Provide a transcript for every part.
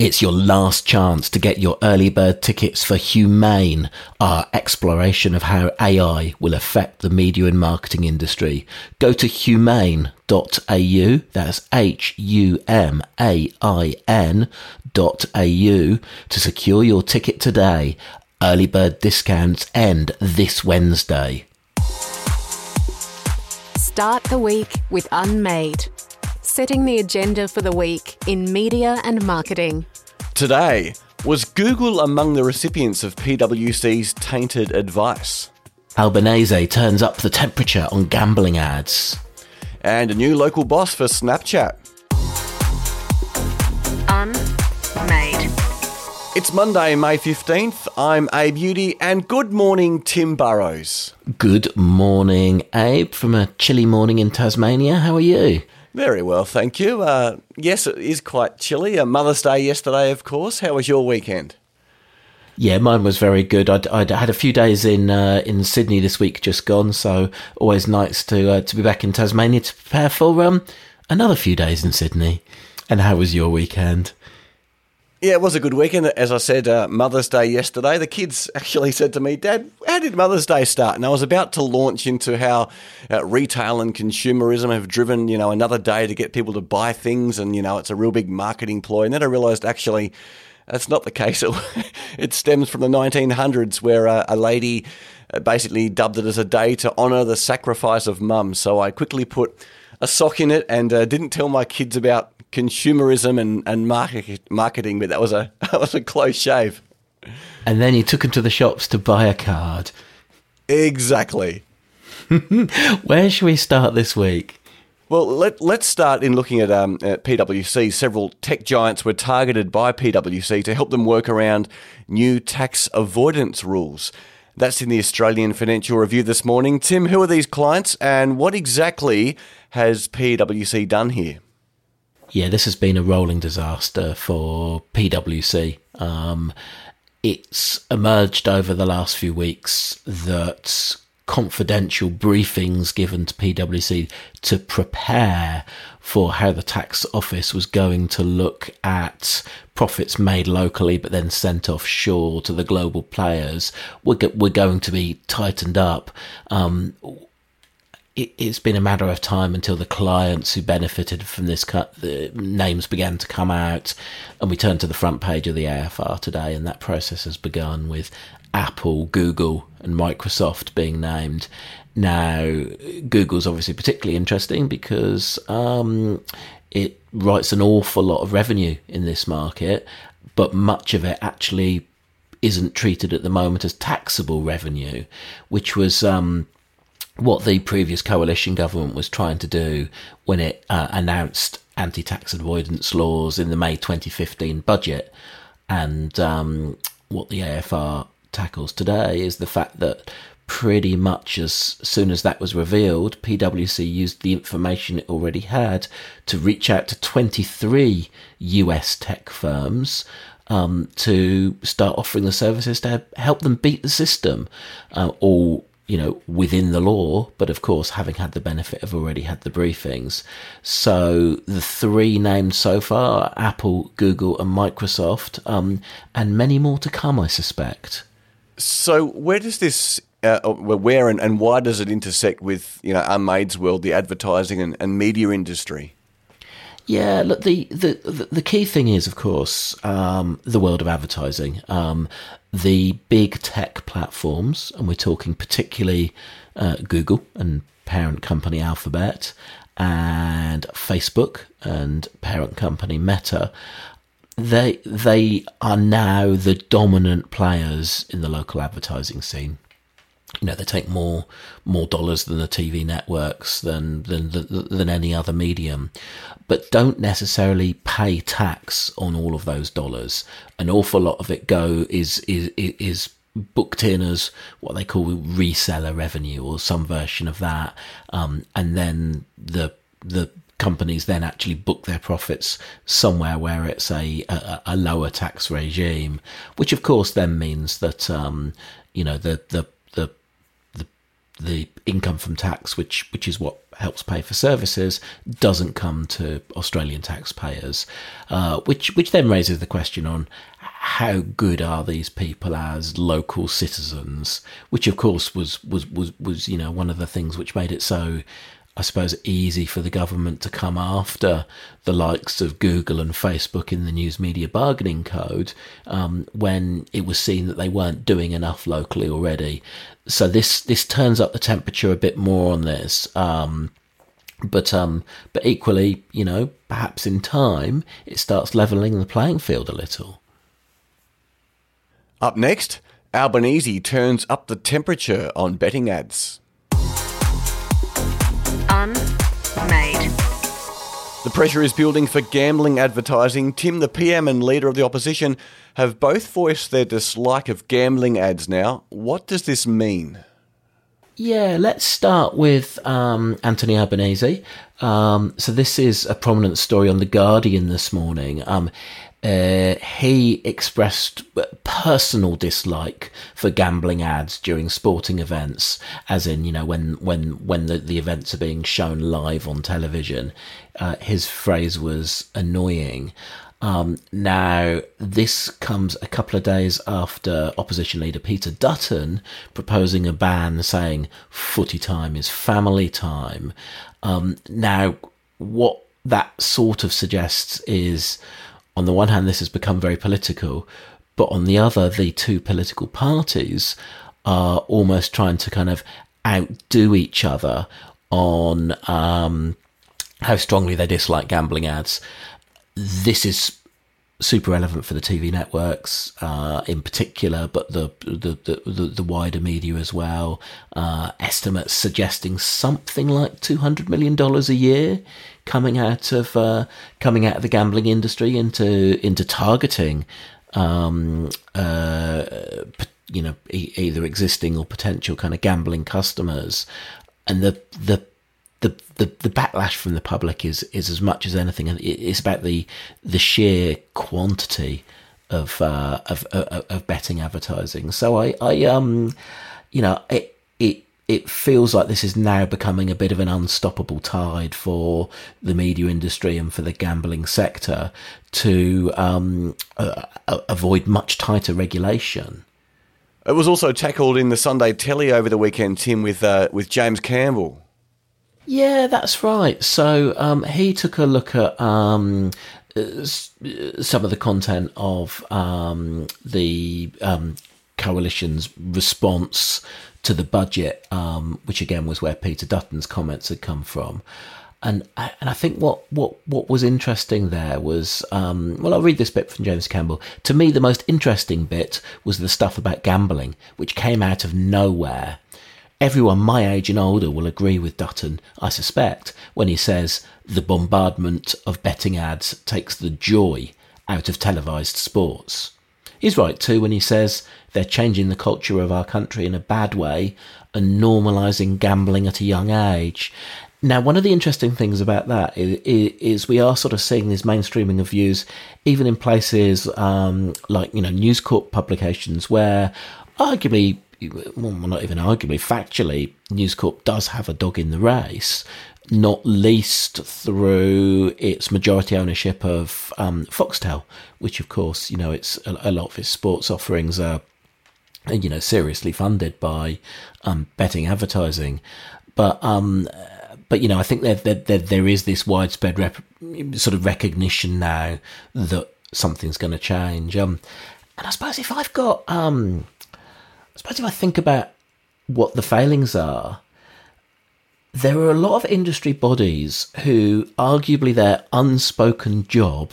It's your last chance to get your early bird tickets for Humain, our exploration of how AI will affect the media and marketing industry. Go to humain.au, that's H U M A I N dot au to secure your ticket today. Early bird discounts end this Wednesday. Start the week with Unmade setting the agenda for the week in media and marketing. Today, was Google among the recipients of PwC's tainted advice? Albanese turns up the temperature on gambling ads. And a new local boss for Snapchat. Unmade. It's Monday, May 15th. I'm Abe Udy, and good morning, Tim Burrowes. Good morning, Abe, from a chilly morning in Tasmania. How are you? Very well, thank you. Uh, yes, it is quite chilly. Uh, Mother's Day yesterday, of course. How was your weekend? Yeah, mine was very good. I'd, I'd had a few days in uh, in Sydney this week, just gone. So always nice to uh, to be back in Tasmania to prepare for um, another few days in Sydney. And how was your weekend? Yeah, it was a good weekend. As I said, uh, Mother's Day yesterday. The kids actually said to me, Dad, how did Mother's Day start? And I was about to launch into how uh, retail and consumerism have driven, you know, another day to get people to buy things. And, you know, it's a real big marketing ploy. And then I realized actually that's not the case. It, stems from the 1900s where uh, a lady uh, basically dubbed it as a day to honour the sacrifice of mum. So I quickly put a sock in it and uh, didn't tell my kids about consumerism and, and market, marketing, but that was a that was a close shave. And then you took him to the shops to buy a card. Exactly. Where should we start this week? Well, let, let's start in looking at, um, at PwC. Several tech giants were targeted by PwC to help them work around new tax avoidance rules. That's in the Australian Financial Review this morning. Tim, who are these clients and what exactly has PwC done here? Yeah, this has been a rolling disaster for PwC. Um, it's emerged over the last few weeks that confidential briefings given to PwC to prepare for how the tax office was going to look at profits made locally but then sent offshore to the global players were, were going to be tightened up. Um, it, has been a matter of time until the clients who benefited from this cut, the names began to come out, and we turned to the front page of the AFR today, and that process has begun with Apple, Google, and Microsoft being named. Now, Google's obviously particularly interesting because um, it writes an awful lot of revenue in this market, but much of it actually isn't treated at the moment as taxable revenue, which was um, what the previous coalition government was trying to do when it uh, announced anti tax avoidance laws in the May 2015 budget. And um, what the AFR tackles today is the fact that pretty much as soon as that was revealed, PwC used the information it already had to reach out to 23 US tech firms um, to start offering the services to help them beat the system, uh, all you know, within the law, but of course, having had the benefit of already had the briefings. So the three named so far Apple, Google, and Microsoft, um, and many more to come, I suspect. So, where does this, uh, where and, and why does it intersect with, you know, our Unmade's world, the advertising and, and media industry? Yeah, look, the, the, the key thing is, of course, um, the world of advertising. Um, the big tech platforms, and we're talking particularly uh, Google and parent company Alphabet, and Facebook and parent company Meta, they they are now the dominant players in the local advertising scene you know they take more more dollars than the TV networks than than than any other medium, but don't necessarily pay tax on all of those dollars. An awful lot of it go is is is booked in as what they call reseller revenue or some version of that, um, and then the the companies then actually book their profits somewhere where it's a, a, a lower tax regime, which of course then means that um, you know the the the income from tax, which which is what helps pay for services, doesn't come to Australian taxpayers, uh, which which then raises the question on how good are these people as local citizens, which of course was was was was you know one of the things which made it so I suppose, easy for the government to come after the likes of Google and Facebook in the news media bargaining code um, when it was seen that they weren't doing enough locally already. So this this turns up the temperature a bit more on this. Um, but um, but equally, you know, perhaps in time it starts levelling the playing field a little. Up next, Albanese turns up the temperature on betting ads. Unmade. The pressure is building for gambling advertising. Tim, the PM and leader of the opposition, have both voiced their dislike of gambling ads now. What does this mean? Yeah, let's start with um, Anthony Albanese. Um, so this is a prominent story on the Guardian this morning. Um, uh, he expressed personal dislike for gambling ads during sporting events, as in you know when when when the, the events are being shown live on television. Uh, his phrase was annoying. Um, now, this comes a couple of days after opposition leader Peter Dutton proposing a ban saying footy time is family time. Um, now, what that sort of suggests is on the one hand, this has become very political, but on the other, the two political parties are almost trying to kind of outdo each other on um, how strongly they dislike gambling ads. This is super relevant for the TV networks uh, in particular, but the the, the the, wider media as well. Uh, estimates suggesting something like two hundred million dollars a year coming out of uh, coming out of the gambling industry into into targeting. Um, uh, you know, e- either existing or potential kind of gambling customers, and the the the, the, the backlash from the public is is as much as anything. It's about the the sheer quantity of uh, of, of, of betting advertising. So I I um you know it it it feels like this is now becoming a bit of an unstoppable tide for the media industry and for the gambling sector to um, uh, avoid much tighter regulation. It was also tackled in the Sunday Telly over the weekend, Tim, with uh, with James Campbell. Yeah, that's right. So um, he took a look at um, some of the content of um, the um, coalition's response to the budget, um, which again was where Peter Dutton's comments had come from. And and I think what, what, what was interesting there was um, well I'll read this bit from James Campbell. To me, the most interesting bit was the stuff about gambling, which came out of nowhere Everyone my age and older will agree with Dutton, I suspect, when he says the bombardment of betting ads takes the joy out of televised sports. He's right too when he says they're changing the culture of our country in a bad way and normalising gambling at a young age. Now, one of the interesting things about that is, is, we are sort of seeing this mainstreaming of views, even in places um, like you know News Corp publications, where arguably well, not even arguably, factually, News Corp does have a dog in the race, not least through its majority ownership of um, Foxtel, which, of course, you know, it's a, a, lot of its sports offerings are, you know, seriously funded by um, betting advertising. But um, but you know, I think that there, there, there is this widespread rep- sort of recognition now that something's going to change. Um, and I suppose if I've got um, suppose if I think about what the failings are, there are a lot of industry bodies who arguably their unspoken job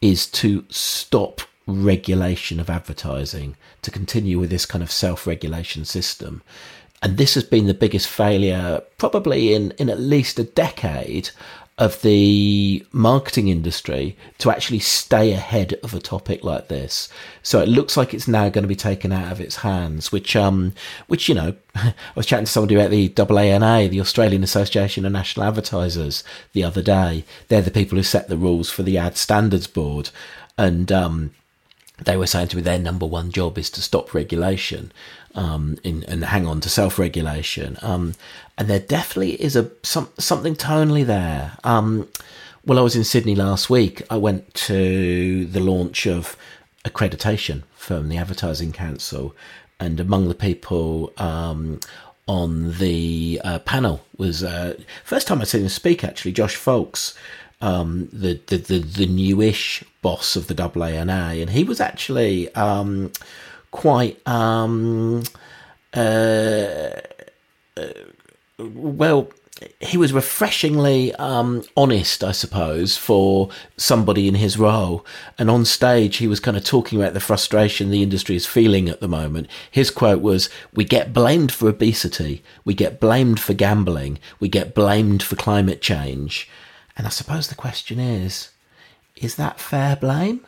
is to stop regulation of advertising, to continue with this kind of self regulation system. And this has been the biggest failure, probably in, in at least a decade, of the marketing industry to actually stay ahead of a topic like this. So it looks like it's now going to be taken out of its hands, which, um, which, you know, I was chatting to somebody about the AANA, the Australian Association of National Advertisers, the other day. They're the people who set the rules for the Ad Standards Board. And, um, they were saying to me their number one job is to stop regulation um, in, and hang on to self regulation. Um, and there definitely is a some, something tonally there. Um, well, I was in Sydney last week. I went to the launch of accreditation from the Advertising Council, and among the people um, on the uh, panel was uh, first time I'd seen him speak. Actually, Josh Faulks, um, the, the the the newish boss of the AANA, and he was actually um, quite um, uh, uh well he was refreshingly um, honest, I suppose, for somebody in his role. And on stage, he was kind of talking about the frustration the industry is feeling at the moment. His quote was We get blamed for obesity, we get blamed for gambling, we get blamed for climate change. And I suppose the question is is that fair blame?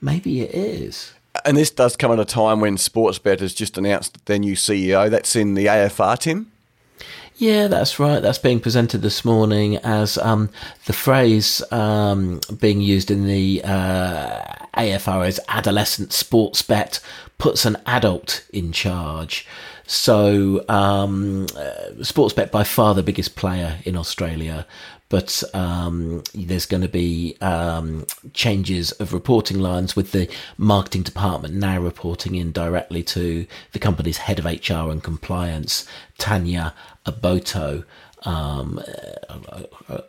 Maybe it is. And this does come at a time when Sportsbet has just announced their new CEO. That's in the AFR, Tim. Yeah, that's right. That's being presented this morning as um, the phrase um, being used in the uh, AFR as adolescent sports bet puts an adult in charge. So, um, uh, Sportsbet by far the biggest player in Australia, but um, there's going to be um, changes of reporting lines with the marketing department now reporting in directly to the company's head of HR and compliance, Tanya Aboto. Um,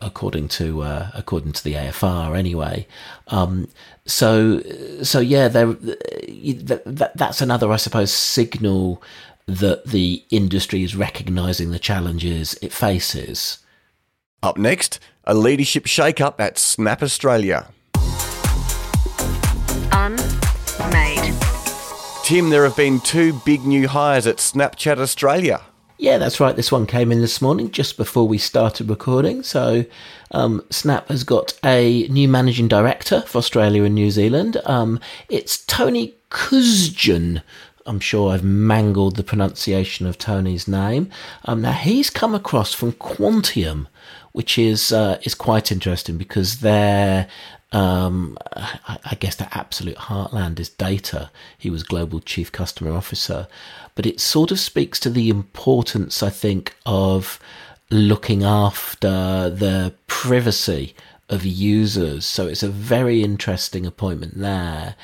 according to uh, according to the AFR, anyway. Um, so so yeah, there that, that's another, I suppose, signal that the industry is recognising the challenges it faces. Up next, a leadership shake-up at Snap Australia. Unmade. Tim, there have been two big new hires at Snapchat Australia. Yeah, that's right. This one came in this morning just before we started recording. So, um, Snap has got a new managing director for Australia and New Zealand. Um, it's Tony Keusgen. I'm sure I've mangled the pronunciation of Tony's name. Um, now he's come across from Quantium, which is uh, is quite interesting because they're um, I, I, guess the absolute heartland is data. He was global chief customer officer, but it sort of speaks to the importance, I think, of looking after the privacy of users. So it's a very interesting appointment there.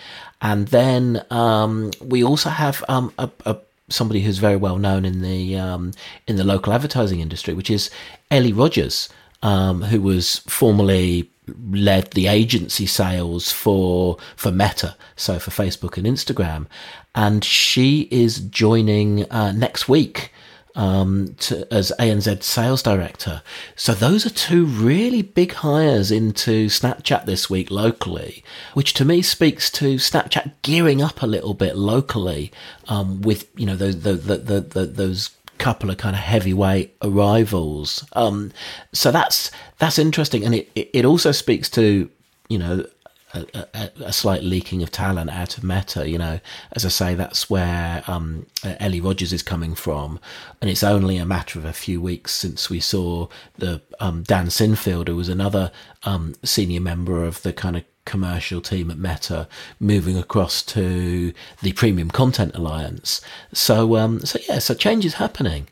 And then um, we also have um, a, a somebody who's very well known in the um, in the local advertising industry, which is Ellie Rogers um, who was formerly led the agency sales for for Meta, so for Facebook and Instagram, and she is joining uh, next week um, to, as ANZ sales director. So those are two really big hires into Snapchat this week locally, which to me speaks to Snapchat gearing up a little bit locally um, with you know those the, the, the, those couple of kind of heavyweight arrivals. Um, so that's that's interesting, and it it also speaks to you know a, a, a, slight leaking of talent out of Meta. You know, as I say, that's where um, Ellie Rogers is coming from, and it's only a matter of a few weeks since we saw the um, Dan Sinfield, who was another um, senior member of the kind of commercial team at Meta moving across to the Premium Content Alliance. So, um, so yeah, so change is happening.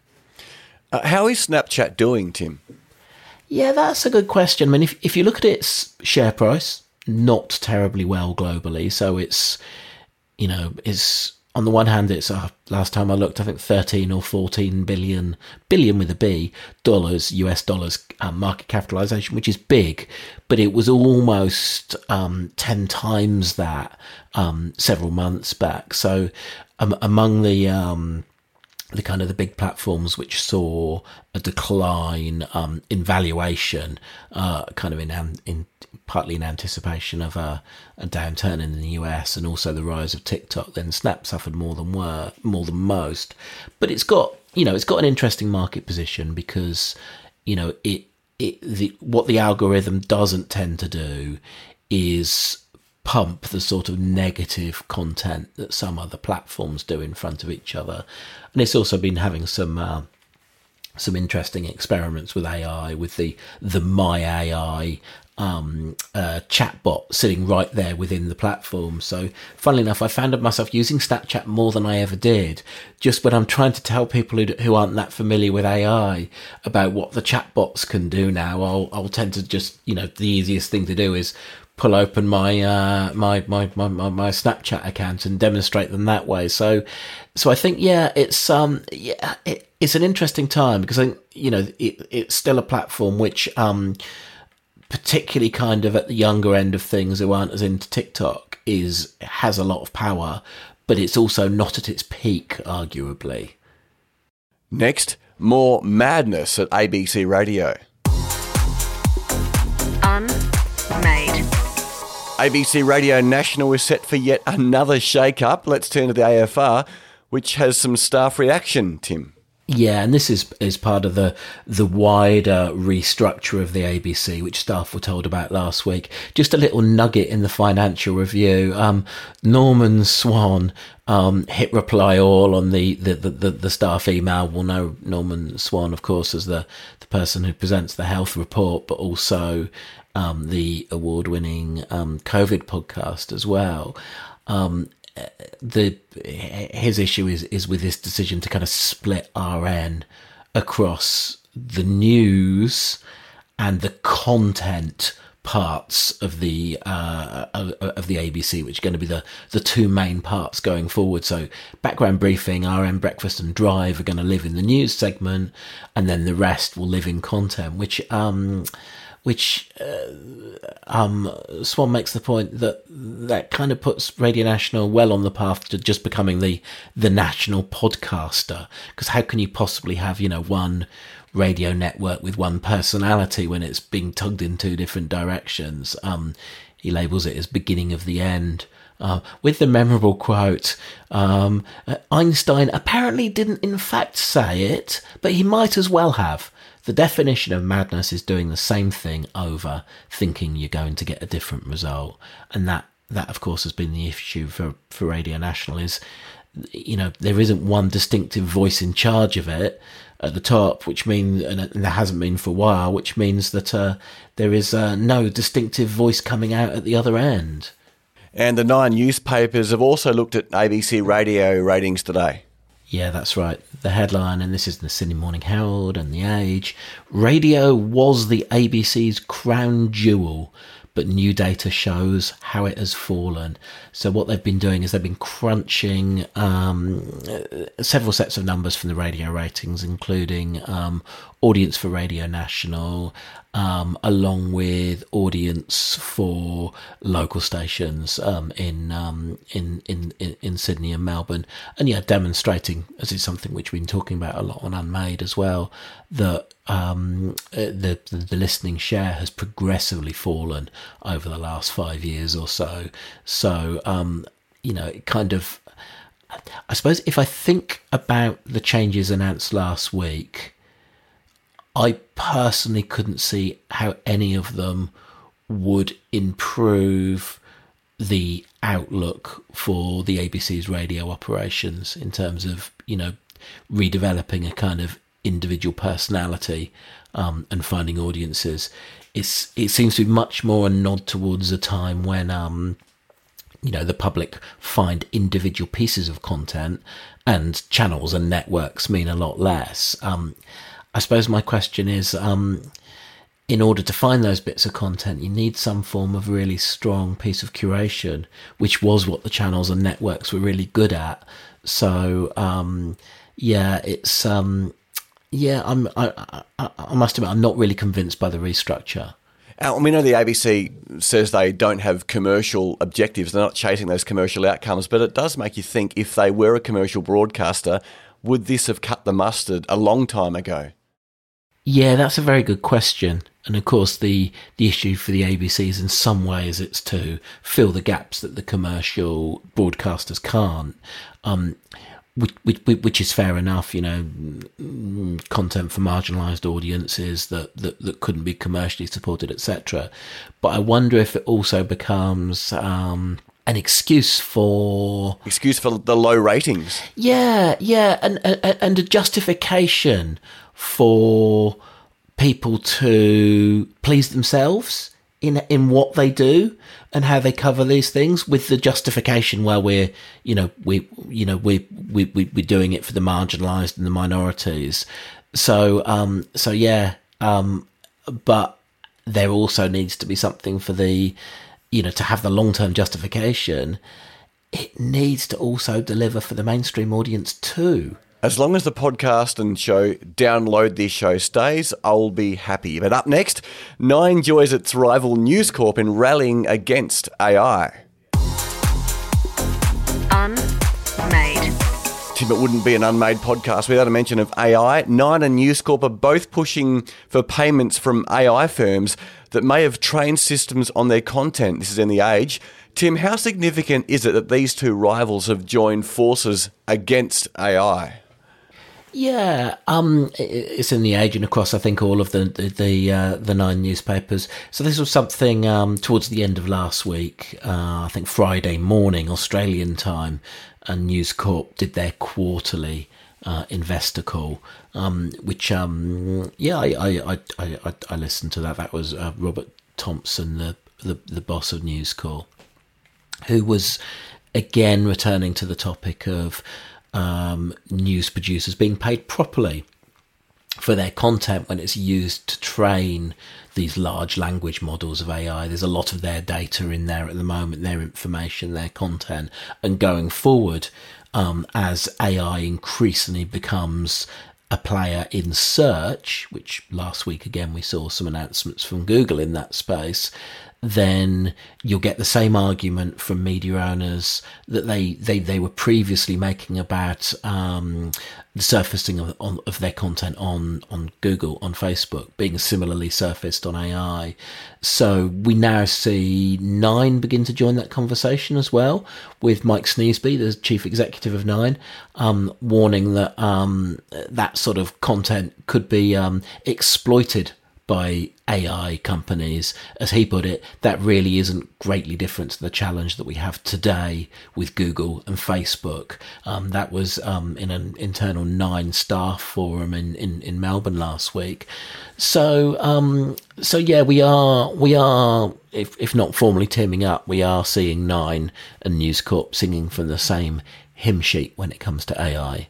Uh, how is Snapchat doing, Tim? Yeah, that's a good question. I mean, if if you look at its share price, not terribly well globally. So it's you know it's on the one hand, it's uh, last time I looked, I think 13 or 14 billion, billion with a B, dollars, US dollars um, market capitalization, which is big, but it was almost um, 10 times that um, several months back. So um, among the um, the kind of the big platforms which saw a decline um, in valuation, uh, kind of in, in partly in anticipation of a, a, downturn in the US and also the rise of TikTok. Then Snap suffered more than were more than most, but it's got you know it's got an interesting market position because you know it it the what the algorithm doesn't tend to do is pump the sort of negative content that some other platforms do in front of each other. And it's also been having some uh, some interesting experiments with AI, with the the My AI um, uh, chatbot sitting right there within the platform. So, funnily enough, I found myself using Snapchat more than I ever did. Just when I'm trying to tell people who, who aren't that familiar with AI about what the chatbots can do now, I'll, I'll tend to just, you know, the easiest thing to do is pull open my, uh, my, my, my, my, Snapchat account and demonstrate them that way. So, so I think, yeah, it's, um, yeah, it, it's an interesting time because I, you know, it, it's still a platform which, um, particularly kind of at the younger end of things who aren't as into TikTok, is has a lot of power, but it's also not at its peak, arguably. Next, more madness at ABC Radio. ABC Radio National is set for yet another shake up. Let's turn to the AFR, which has some staff reaction, Tim. Yeah, and this is is part of the the wider restructure of the ABC, which staff were told about last week. Just a little nugget in the financial review. Um, Norman Swan um, hit reply all on the the, the, the staff email. We'll know Norman Swan, of course, as the the person who presents the health report, but also um, the award winning um, COVID podcast as well. Um, the his issue is is with this decision to kind of split RN across the news and the content parts of the uh, of, the ABC, which are going to be the the two main parts going forward. So, background briefing, RN breakfast, and drive are going to live in the news segment, and then the rest will live in content, which um, which uh, um, Swan makes the point that that kind of puts Radio National well on the path to just becoming the the national podcaster. Because how can you possibly have you know one radio network with one personality when it's being tugged in two different directions? Um, he labels it as beginning of the end. Uh, with the memorable quote, um, Einstein apparently didn't in fact say it, but he might as well have. The definition of madness is doing the same thing over, thinking you're going to get a different result. And that, that of course, has been the issue for, for Radio National is, you know, there isn't one distinctive voice in charge of it at the top, which means, and there hasn't been for a while, which means that uh, there is uh, no distinctive voice coming out at the other end. And the nine newspapers have also looked at ABC radio ratings today. Yeah, that's right. The headline, and this is the Sydney Morning Herald and The Age radio was the ABC's crown jewel, but new data shows how it has fallen. So, what they've been doing is they've been crunching um, several sets of numbers from the radio ratings, including um, audience for Radio National, um, along with audience for local stations um, in, um, in, in in in Sydney and Melbourne, and yeah, demonstrating as it's something which we've been talking about a lot on Unmade as well that um, uh, the, the, listening share has progressively fallen over the last five years or so. So um, you know, it kind of. I suppose if I think about the changes announced last week, I personally couldn't see how any of them would improve the outlook for the ABC's radio operations in terms of, you know, redeveloping a kind of individual personality um, and finding audiences. It's, it seems to be much more a nod towards a time when, um, you know, the public find individual pieces of content and channels and networks mean a lot less. Um, I suppose my question is um, in order to find those bits of content, you need some form of really strong piece of curation, which was what the channels and networks were really good at. So, um, yeah, it's. Um, yeah, I'm. I, I, I must admit, I'm not really convinced by the restructure. And we know the ABC says they don't have commercial objectives; they're not chasing those commercial outcomes. But it does make you think: if they were a commercial broadcaster, would this have cut the mustard a long time ago? Yeah, that's a very good question. And of course, the, the issue for the ABC is in some ways it's to fill the gaps that the commercial broadcasters can't. Um, which, which, which, is fair enough, you know, content for marginalised audiences that, that, that couldn't be commercially supported, etc. But I wonder if it also becomes um, an excuse for excuse for the low ratings. Yeah, yeah, and and, and a justification for people to please themselves in in what they do and how they cover these things with the justification where we're you know we you know we we, we we're doing it for the marginalized and the minorities. So um so yeah um but there also needs to be something for the you know to have the long-term justification. It needs to also deliver for the mainstream audience too as long as the podcast and show download this show stays, I'll be happy. But up next, Nine joins its rival News Corp in rallying against AI. Unmade. Tim, it wouldn't be an unmade podcast without a mention of AI. Nine and News Corp are both pushing for payments from AI firms that may have trained systems on their content. This is in the age. Tim, how significant is it that these two rivals have joined forces against AI? Yeah, um, it's in the age and across I think all of the the the, uh, the nine newspapers. So this was something um, towards the end of last week. Uh, I think Friday morning Australian time, and News Corp did their quarterly uh, investor call, um, which um, yeah, I I, I I I listened to that. That was uh, Robert Thomson, the, the the boss of News Corp, who was again returning to the topic of um, news producers being paid properly for their content when it's used to train these large language models of AI. There's a lot of their data in there at the moment, their information, their content, and going forward, um, as AI increasingly becomes a player in search, which last week again we saw some announcements from Google in that space, then you'll get the same argument from media owners that they, they, they were previously making about um, the surfacing of, on, of their content on, on Google, on Facebook, being similarly surfaced on AI. So we now see Nine begin to join that conversation as well, with Mike Sneesby, the chief executive of Nine, um, warning that um, that sort of content could be um, exploited by AI companies. As he put it, that really isn't greatly different to the challenge that we have today with Google and Facebook. Um, that was um, in an internal nine staff forum in, in, in Melbourne last week. So um, so yeah, we are we are if if not formally teaming up, we are seeing Nine and News Corp singing from the same hymn sheet when it comes to AI.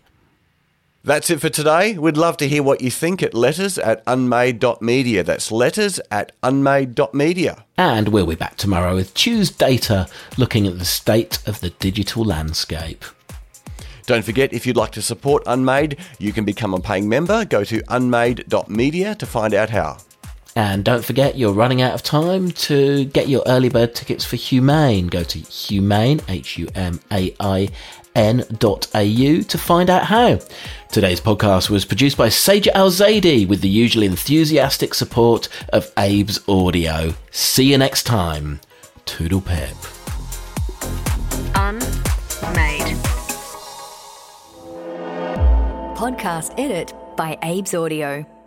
That's it for today. We'd love to hear what you think at letters at unmade.media. That's letters at unmade.media. And we'll be back tomorrow with Choose Data, looking at the state of the digital landscape. Don't forget, if you'd like to support Unmade, you can become a paying member. Go to unmade.media to find out how. And don't forget, you're running out of time to get your early bird tickets for Humain. Go to humain, H U M A I n.au to find out how. Today's podcast was produced by Saja Al Zaidi with the usually enthusiastic support of Abe's Audio. See you next time. Toodle pip. Unmade. Podcast edit by Abe's Audio.